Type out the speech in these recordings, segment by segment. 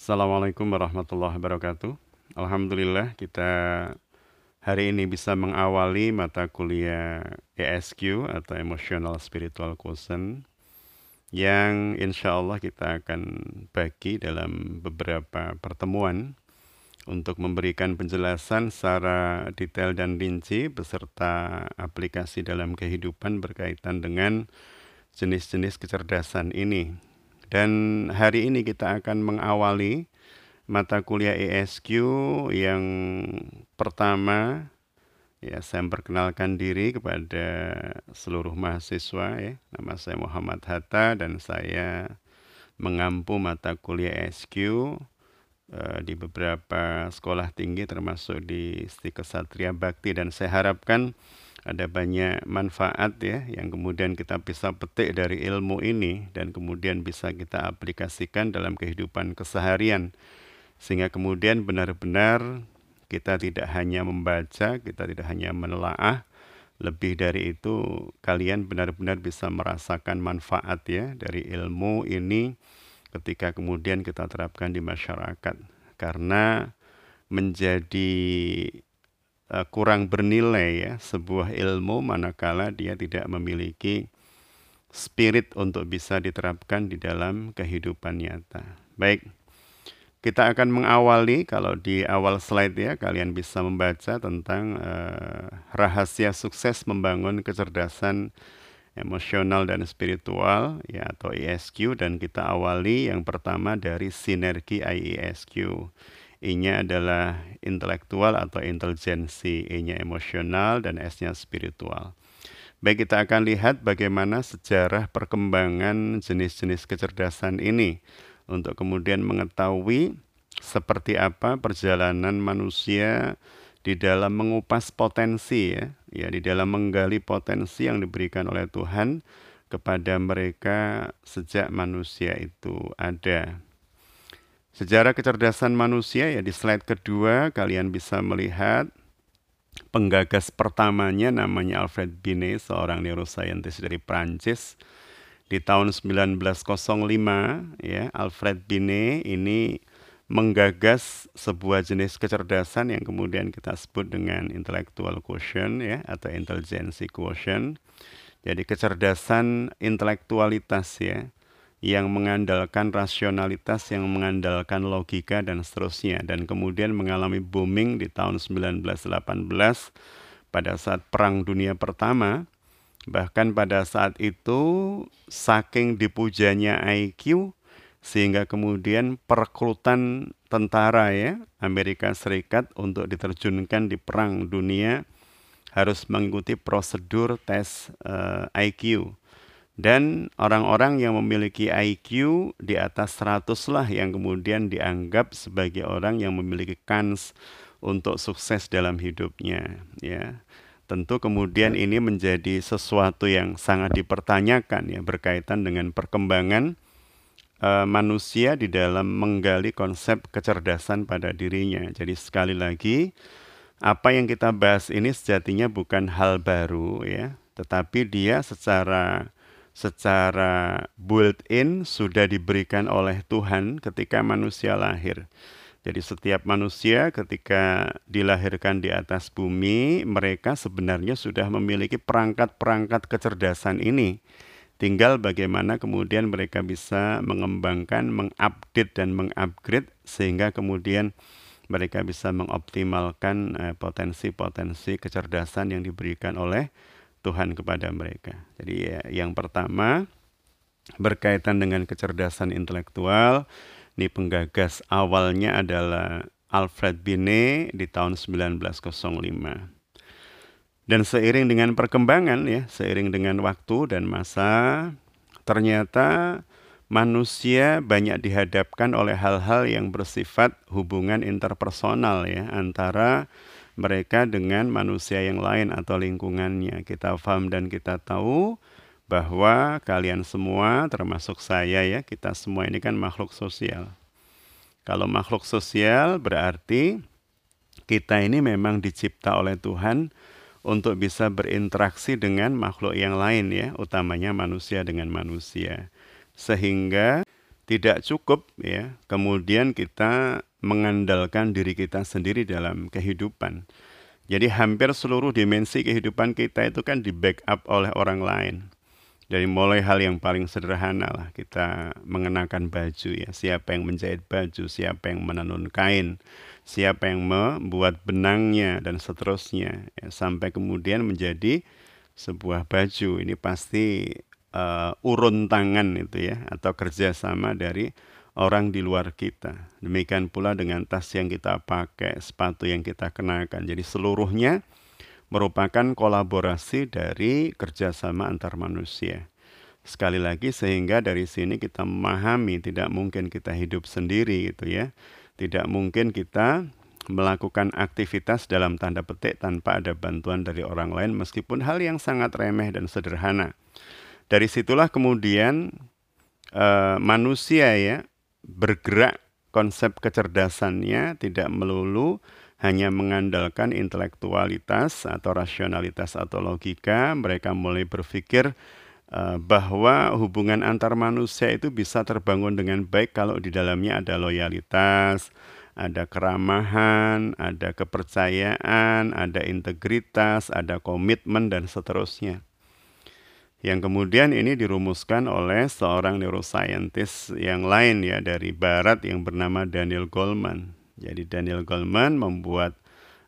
Assalamualaikum warahmatullahi wabarakatuh. Alhamdulillah kita hari ini bisa mengawali mata kuliah ESQ atau Emotional Spiritual Quotient yang insya Allah kita akan bagi dalam beberapa pertemuan untuk memberikan penjelasan secara detail dan rinci beserta aplikasi dalam kehidupan berkaitan dengan jenis-jenis kecerdasan ini. Dan hari ini kita akan mengawali mata kuliah ESQ yang pertama ya saya memperkenalkan diri kepada seluruh mahasiswa ya. Nama saya Muhammad Hatta dan saya mengampu mata kuliah ESQ uh, di beberapa sekolah tinggi termasuk di Stika Satria Bakti dan saya harapkan ada banyak manfaat ya yang kemudian kita bisa petik dari ilmu ini dan kemudian bisa kita aplikasikan dalam kehidupan keseharian. Sehingga kemudian benar-benar kita tidak hanya membaca, kita tidak hanya menelaah, lebih dari itu kalian benar-benar bisa merasakan manfaat ya dari ilmu ini ketika kemudian kita terapkan di masyarakat. Karena menjadi uh, kurang bernilai ya sebuah ilmu manakala dia tidak memiliki spirit untuk bisa diterapkan di dalam kehidupan nyata. Baik, kita akan mengawali kalau di awal slide ya kalian bisa membaca tentang uh, rahasia sukses membangun kecerdasan emosional dan spiritual ya atau ESQ dan kita awali yang pertama dari sinergi IESQ. I-nya adalah intelektual atau intelijensi, E-nya emosional dan S-nya spiritual. Baik kita akan lihat bagaimana sejarah perkembangan jenis-jenis kecerdasan ini untuk kemudian mengetahui seperti apa perjalanan manusia di dalam mengupas potensi ya, ya di dalam menggali potensi yang diberikan oleh Tuhan kepada mereka sejak manusia itu ada. Sejarah kecerdasan manusia ya di slide kedua kalian bisa melihat penggagas pertamanya namanya Alfred Binet, seorang neuroscientist dari Prancis di tahun 1905 ya Alfred Binet ini menggagas sebuah jenis kecerdasan yang kemudian kita sebut dengan intellectual quotient ya atau intelligence quotient. Jadi kecerdasan intelektualitas ya yang mengandalkan rasionalitas, yang mengandalkan logika dan seterusnya. Dan kemudian mengalami booming di tahun 1918 pada saat Perang Dunia Pertama. Bahkan pada saat itu saking dipujanya IQ sehingga kemudian perekrutan tentara ya Amerika Serikat untuk diterjunkan di perang dunia harus mengikuti prosedur tes uh, eh, IQ dan orang-orang yang memiliki IQ di atas 100 lah yang kemudian dianggap sebagai orang yang memiliki kans untuk sukses dalam hidupnya ya. Tentu kemudian ini menjadi sesuatu yang sangat dipertanyakan ya berkaitan dengan perkembangan uh, manusia di dalam menggali konsep kecerdasan pada dirinya. Jadi sekali lagi apa yang kita bahas ini sejatinya bukan hal baru ya, tetapi dia secara secara built-in sudah diberikan oleh Tuhan ketika manusia lahir. Jadi setiap manusia ketika dilahirkan di atas bumi, mereka sebenarnya sudah memiliki perangkat-perangkat kecerdasan ini. Tinggal bagaimana kemudian mereka bisa mengembangkan, mengupdate dan mengupgrade sehingga kemudian mereka bisa mengoptimalkan eh, potensi-potensi kecerdasan yang diberikan oleh Tuhan kepada mereka. Jadi ya, yang pertama berkaitan dengan kecerdasan intelektual, ini penggagas awalnya adalah Alfred Binet di tahun 1905. Dan seiring dengan perkembangan ya, seiring dengan waktu dan masa, ternyata manusia banyak dihadapkan oleh hal-hal yang bersifat hubungan interpersonal ya antara mereka dengan manusia yang lain atau lingkungannya. Kita paham dan kita tahu bahwa kalian semua termasuk saya ya, kita semua ini kan makhluk sosial. Kalau makhluk sosial berarti kita ini memang dicipta oleh Tuhan untuk bisa berinteraksi dengan makhluk yang lain ya, utamanya manusia dengan manusia. Sehingga tidak cukup ya kemudian kita mengandalkan diri kita sendiri dalam kehidupan. Jadi hampir seluruh dimensi kehidupan kita itu kan di backup oleh orang lain. Dari mulai hal yang paling sederhana lah kita mengenakan baju ya, siapa yang menjahit baju, siapa yang menenun kain, siapa yang membuat benangnya dan seterusnya ya, sampai kemudian menjadi sebuah baju. Ini pasti uh, urun tangan itu ya atau kerjasama dari orang di luar kita. Demikian pula dengan tas yang kita pakai, sepatu yang kita kenakan. Jadi seluruhnya merupakan kolaborasi dari kerjasama antar manusia. Sekali lagi sehingga dari sini kita memahami tidak mungkin kita hidup sendiri gitu ya. Tidak mungkin kita melakukan aktivitas dalam tanda petik tanpa ada bantuan dari orang lain meskipun hal yang sangat remeh dan sederhana. Dari situlah kemudian uh, manusia ya bergerak konsep kecerdasannya tidak melulu hanya mengandalkan intelektualitas atau rasionalitas atau logika, mereka mulai berpikir uh, bahwa hubungan antar manusia itu bisa terbangun dengan baik kalau di dalamnya ada loyalitas, ada keramahan, ada kepercayaan, ada integritas, ada komitmen dan seterusnya. Yang kemudian ini dirumuskan oleh seorang neuroscientist yang lain ya dari barat yang bernama Daniel Goleman. Jadi Daniel Goleman membuat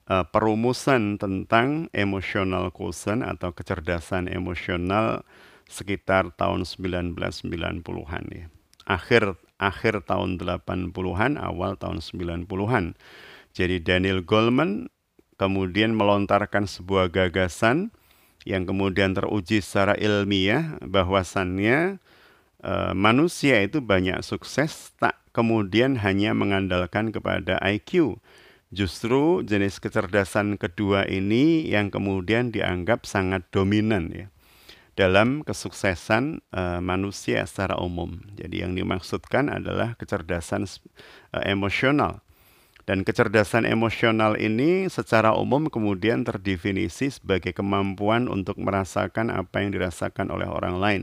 uh, perumusan tentang emotional quotient atau kecerdasan emosional sekitar tahun 1990-an ya. Akhir akhir tahun 80-an, awal tahun 90-an. Jadi Daniel Goleman kemudian melontarkan sebuah gagasan yang kemudian teruji secara ilmiah bahwasannya uh, manusia itu banyak sukses tak kemudian hanya mengandalkan kepada IQ. Justru jenis kecerdasan kedua ini yang kemudian dianggap sangat dominan ya dalam kesuksesan uh, manusia secara umum. Jadi yang dimaksudkan adalah kecerdasan uh, emosional. Dan kecerdasan emosional ini secara umum kemudian terdefinisi sebagai kemampuan untuk merasakan apa yang dirasakan oleh orang lain.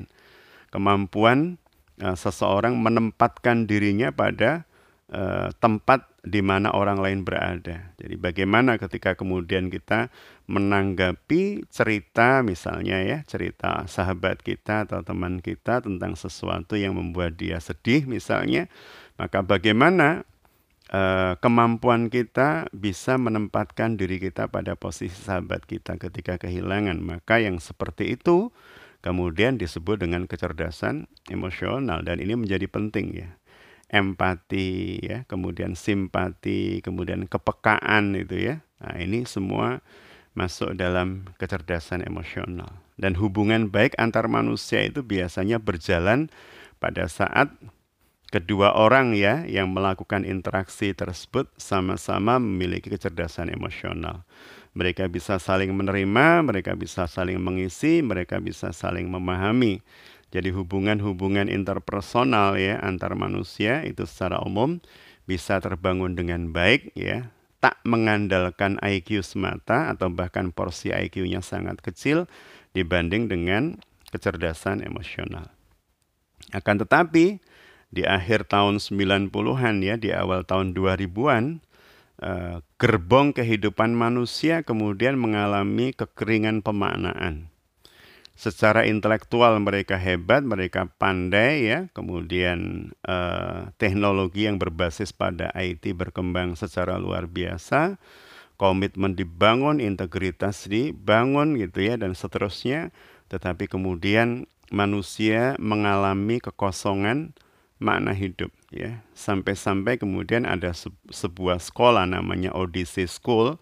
Kemampuan uh, seseorang menempatkan dirinya pada uh, tempat di mana orang lain berada. Jadi bagaimana ketika kemudian kita menanggapi cerita misalnya ya, cerita sahabat kita atau teman kita tentang sesuatu yang membuat dia sedih misalnya, maka bagaimana uh, kemampuan kita bisa menempatkan diri kita pada posisi sahabat kita ketika kehilangan. Maka yang seperti itu kemudian disebut dengan kecerdasan emosional. Dan ini menjadi penting ya. Empati ya. Kemudian simpati kemudian kepekaan itu ya. Nah ini semua masuk dalam kecerdasan emosional. Dan hubungan baik antar manusia itu biasanya berjalan pada saat kedua orang ya yang melakukan interaksi tersebut sama-sama memiliki kecerdasan emosional mereka bisa saling menerima, mereka bisa saling mengisi, mereka bisa saling memahami. Jadi hubungan-hubungan interpersonal ya antar manusia itu secara umum bisa terbangun dengan baik ya, tak mengandalkan IQ semata atau bahkan porsi IQ-nya sangat kecil dibanding dengan kecerdasan emosional. Akan tetapi di akhir tahun 90-an ya, di awal tahun 2000-an eh, gerbong kehidupan manusia kemudian mengalami kekeringan pemaknaan secara intelektual mereka hebat, mereka pandai ya. Kemudian eh, teknologi yang berbasis pada IT berkembang secara luar biasa. Komitmen dibangun, integritas dibangun gitu ya dan seterusnya. Tetapi kemudian manusia mengalami kekosongan makna hidup ya. Sampai-sampai kemudian ada sebuah sekolah namanya Odyssey School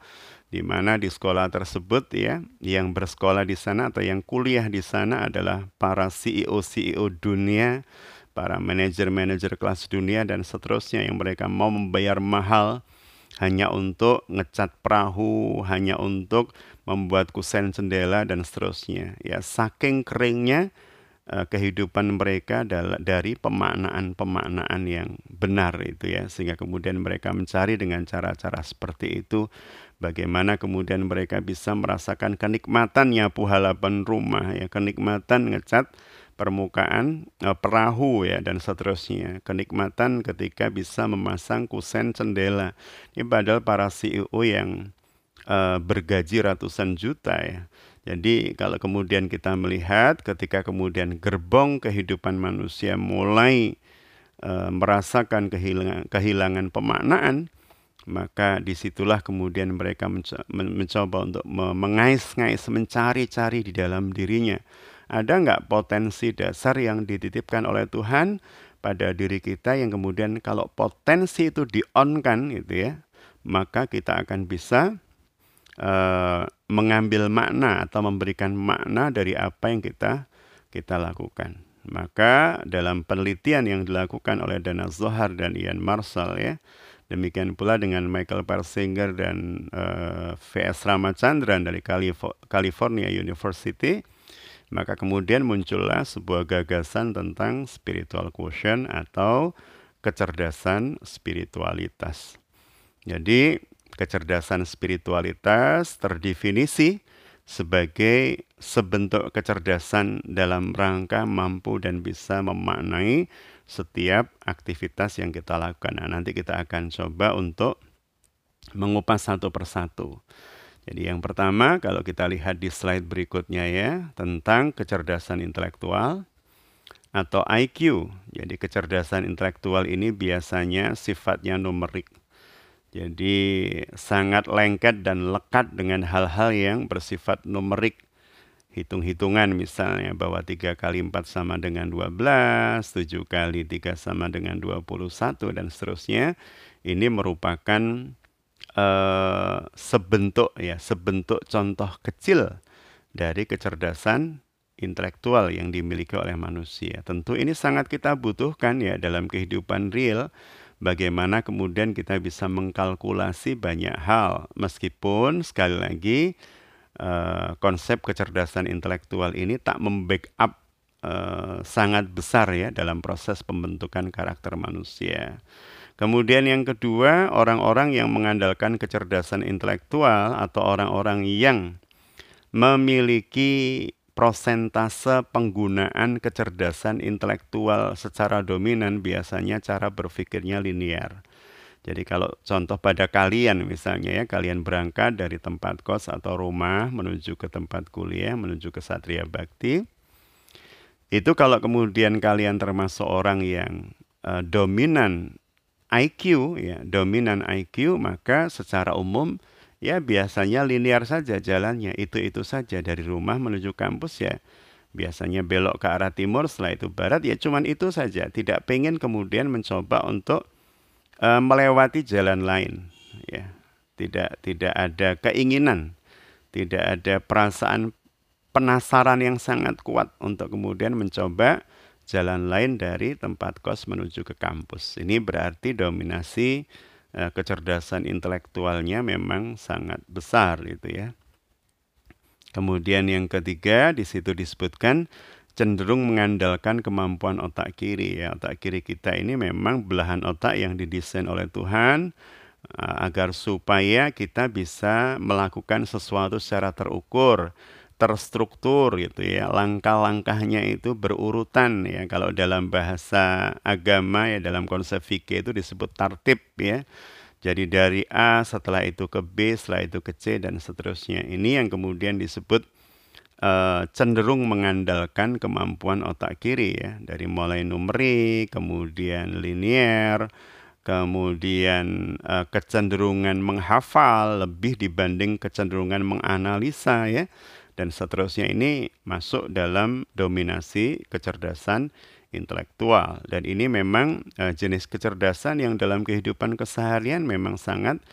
di mana di sekolah tersebut ya yang bersekolah di sana atau yang kuliah di sana adalah para CEO-CEO dunia, para manajer-manajer kelas dunia dan seterusnya yang mereka mau membayar mahal hanya untuk ngecat perahu, hanya untuk membuat kusen jendela dan seterusnya. Ya, saking keringnya kehidupan mereka dari pemaknaan-pemaknaan yang benar itu ya sehingga kemudian mereka mencari dengan cara-cara seperti itu bagaimana kemudian mereka bisa merasakan kenikmatan nyapu halaman rumah ya kenikmatan ngecat permukaan uh, perahu ya dan seterusnya. Kenikmatan ketika bisa memasang kusen cendela. Ini padahal para CEO yang uh, bergaji ratusan juta ya. Jadi kalau kemudian kita melihat ketika kemudian gerbong kehidupan manusia mulai uh, merasakan kehilangan, kehilangan pemaknaan, maka di situlah kemudian mereka mencoba untuk mengais-ngais, mencari-cari di dalam dirinya. Ada nggak potensi dasar yang dititipkan oleh Tuhan pada diri kita yang kemudian kalau potensi itu di-on-kan gitu ya, maka kita akan bisa uh, mengambil makna atau memberikan makna dari apa yang kita kita lakukan. Maka dalam penelitian yang dilakukan oleh Dana Zohar dan Ian Marshall ya, Demikian pula dengan Michael Persinger dan uh, eh, V.S. Ramachandran dari California University. Maka kemudian muncullah sebuah gagasan tentang spiritual quotient atau kecerdasan spiritualitas. Jadi kecerdasan spiritualitas terdefinisi sebagai sebentuk kecerdasan dalam rangka mampu dan bisa memaknai setiap aktivitas yang kita lakukan. Nah, nanti kita akan coba untuk mengupas satu persatu. Jadi yang pertama kalau kita lihat di slide berikutnya ya tentang kecerdasan intelektual atau IQ. Jadi kecerdasan intelektual ini biasanya sifatnya numerik. Jadi sangat lengket dan lekat dengan hal-hal yang bersifat numerik hitung-hitungan misalnya bahwa 3 kali 4 sama dengan 12, 7 kali 3 sama dengan 21 dan seterusnya. Ini merupakan uh, sebentuk ya, sebentuk contoh kecil dari kecerdasan intelektual yang dimiliki oleh manusia. Tentu ini sangat kita butuhkan ya dalam kehidupan real bagaimana kemudian kita bisa mengkalkulasi banyak hal meskipun sekali lagi uh, konsep kecerdasan intelektual ini tak membackup uh, sangat besar ya dalam proses pembentukan karakter manusia. Kemudian yang kedua, orang-orang yang mengandalkan kecerdasan intelektual atau orang-orang yang memiliki prosentase penggunaan kecerdasan intelektual secara dominan biasanya cara berpikirnya linear. Jadi kalau contoh pada kalian misalnya ya, kalian berangkat dari tempat kos atau rumah menuju ke tempat kuliah, menuju ke Satria Bakti. Itu kalau kemudian kalian termasuk orang yang uh, dominan IQ ya, dominan IQ maka secara umum ya biasanya linear saja jalannya, itu-itu saja dari rumah menuju kampus ya. Biasanya belok ke arah timur, setelah itu barat ya cuman itu saja. Tidak pengen kemudian mencoba untuk uh, melewati jalan lain ya tidak tidak ada keinginan tidak ada perasaan penasaran yang sangat kuat untuk kemudian mencoba jalan lain dari tempat kos menuju ke kampus ini berarti dominasi uh, kecerdasan intelektualnya memang sangat besar itu ya. Kemudian yang ketiga di situ disebutkan cenderung mengandalkan kemampuan otak kiri ya. Otak kiri kita ini memang belahan otak yang didesain oleh Tuhan uh, agar supaya kita bisa melakukan sesuatu secara terukur terstruktur gitu ya. Langkah-langkahnya itu berurutan ya. Kalau dalam bahasa agama ya dalam konsep fikih itu disebut tartib ya. Jadi dari A setelah itu ke B setelah itu ke C dan seterusnya. Ini yang kemudian disebut uh, cenderung mengandalkan kemampuan otak kiri ya. Dari mulai numerik kemudian linier kemudian uh, kecenderungan menghafal lebih dibanding kecenderungan menganalisa ya dan seterusnya ini masuk dalam dominasi kecerdasan intelektual dan ini memang uh, jenis kecerdasan yang dalam kehidupan keseharian memang sangat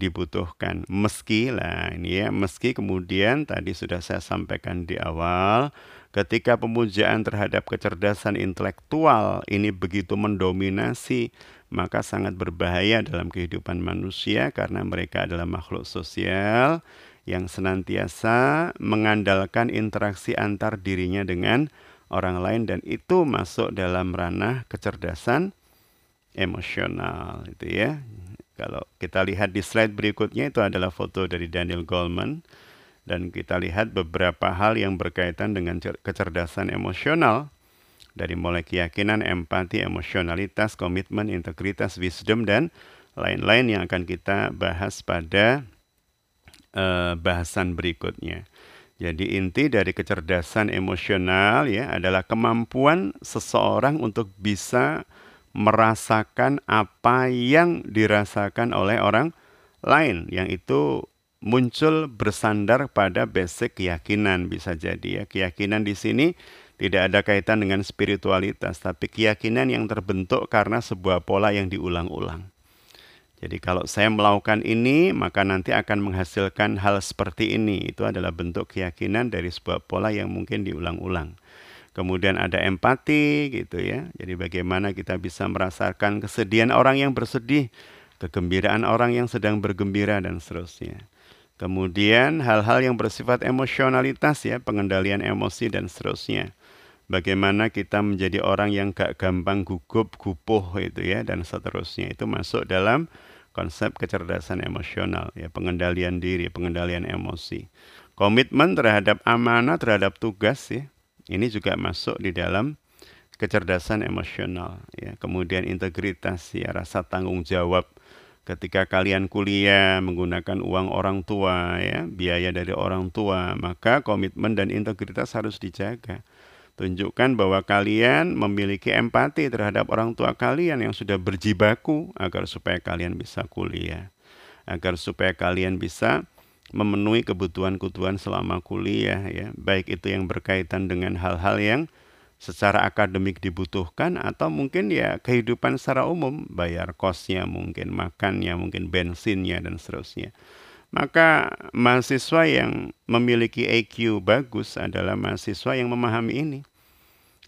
dibutuhkan. Meski lah ini ya, meski kemudian tadi sudah saya sampaikan di awal, ketika pemujaan terhadap kecerdasan intelektual ini begitu mendominasi, maka sangat berbahaya dalam kehidupan manusia karena mereka adalah makhluk sosial yang senantiasa mengandalkan interaksi antar dirinya dengan orang lain dan itu masuk dalam ranah kecerdasan emosional itu ya. Kalau kita lihat di slide berikutnya itu adalah foto dari Daniel Goleman dan kita lihat beberapa hal yang berkaitan dengan kecerdasan emosional Dari mulai keyakinan, empati, emosionalitas, komitmen, integritas, wisdom dan lain-lain yang akan kita bahas pada uh, bahasan berikutnya. Jadi inti dari kecerdasan emosional ya adalah kemampuan seseorang untuk bisa merasakan apa yang dirasakan oleh orang lain yang itu muncul bersandar pada basic keyakinan bisa jadi ya. Keyakinan di sini tidak ada kaitan dengan spiritualitas tapi keyakinan yang terbentuk karena sebuah pola yang diulang-ulang. Jadi kalau saya melakukan ini, maka nanti akan menghasilkan hal seperti ini. Itu adalah bentuk keyakinan dari sebuah pola yang mungkin diulang-ulang. Kemudian ada empati gitu ya. Jadi bagaimana kita bisa merasakan kesedihan orang yang bersedih, kegembiraan orang yang sedang bergembira dan seterusnya. Kemudian hal-hal yang bersifat emosionalitas ya, pengendalian emosi dan seterusnya. Bagaimana kita menjadi orang yang gak gampang gugup, gupuh itu ya dan seterusnya. Itu masuk dalam konsep kecerdasan emosional ya pengendalian diri pengendalian emosi. Komitmen terhadap amanah terhadap tugas ya ini juga masuk di dalam kecerdasan emosional ya. Kemudian integritas ya rasa tanggung jawab. Ketika kalian kuliah menggunakan uang orang tua ya biaya dari orang tua maka komitmen dan integritas harus dijaga Tunjukkan bahwa kalian memiliki empati terhadap orang tua kalian yang sudah berjibaku agar supaya kalian bisa kuliah. Agar supaya kalian bisa memenuhi kebutuhan-kebutuhan selama kuliah ya, baik itu yang berkaitan dengan hal-hal yang secara akademik dibutuhkan atau mungkin ya kehidupan secara umum, bayar kosnya mungkin, makannya mungkin, bensinnya dan seterusnya. Maka mahasiswa yang memiliki IQ bagus adalah mahasiswa yang memahami ini.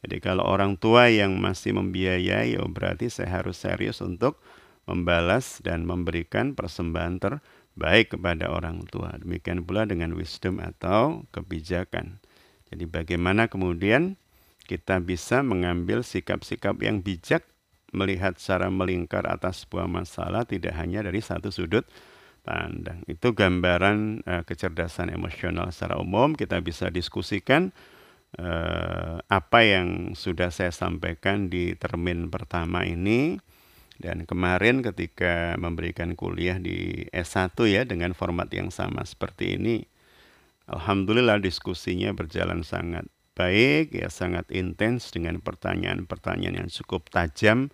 Jadi kalau orang tua yang masih membiayai, oh berarti saya harus serius untuk membalas dan memberikan persembahan terbaik kepada orang tua. Demikian pula dengan wisdom atau kebijakan. Jadi bagaimana kemudian kita bisa mengambil sikap-sikap yang bijak melihat secara melingkar atas sebuah masalah tidak hanya dari satu sudut pandang. Itu gambaran uh, kecerdasan emosional secara umum. Kita bisa diskusikan uh, apa yang sudah saya sampaikan di termin pertama ini. Dan kemarin ketika memberikan kuliah di S1 ya dengan format yang sama seperti ini, alhamdulillah diskusinya berjalan sangat baik ya sangat intens dengan pertanyaan-pertanyaan yang cukup tajam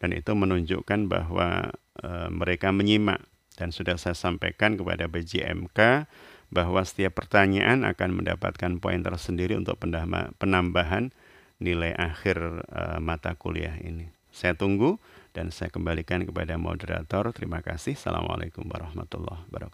dan itu menunjukkan bahwa e, mereka menyimak dan sudah saya sampaikan kepada BJMK bahwa setiap pertanyaan akan mendapatkan poin tersendiri untuk penambahan nilai akhir uh, mata kuliah ini. Saya tunggu dan saya kembalikan kepada moderator. Terima kasih. Assalamualaikum warahmatullahi wabarakatuh.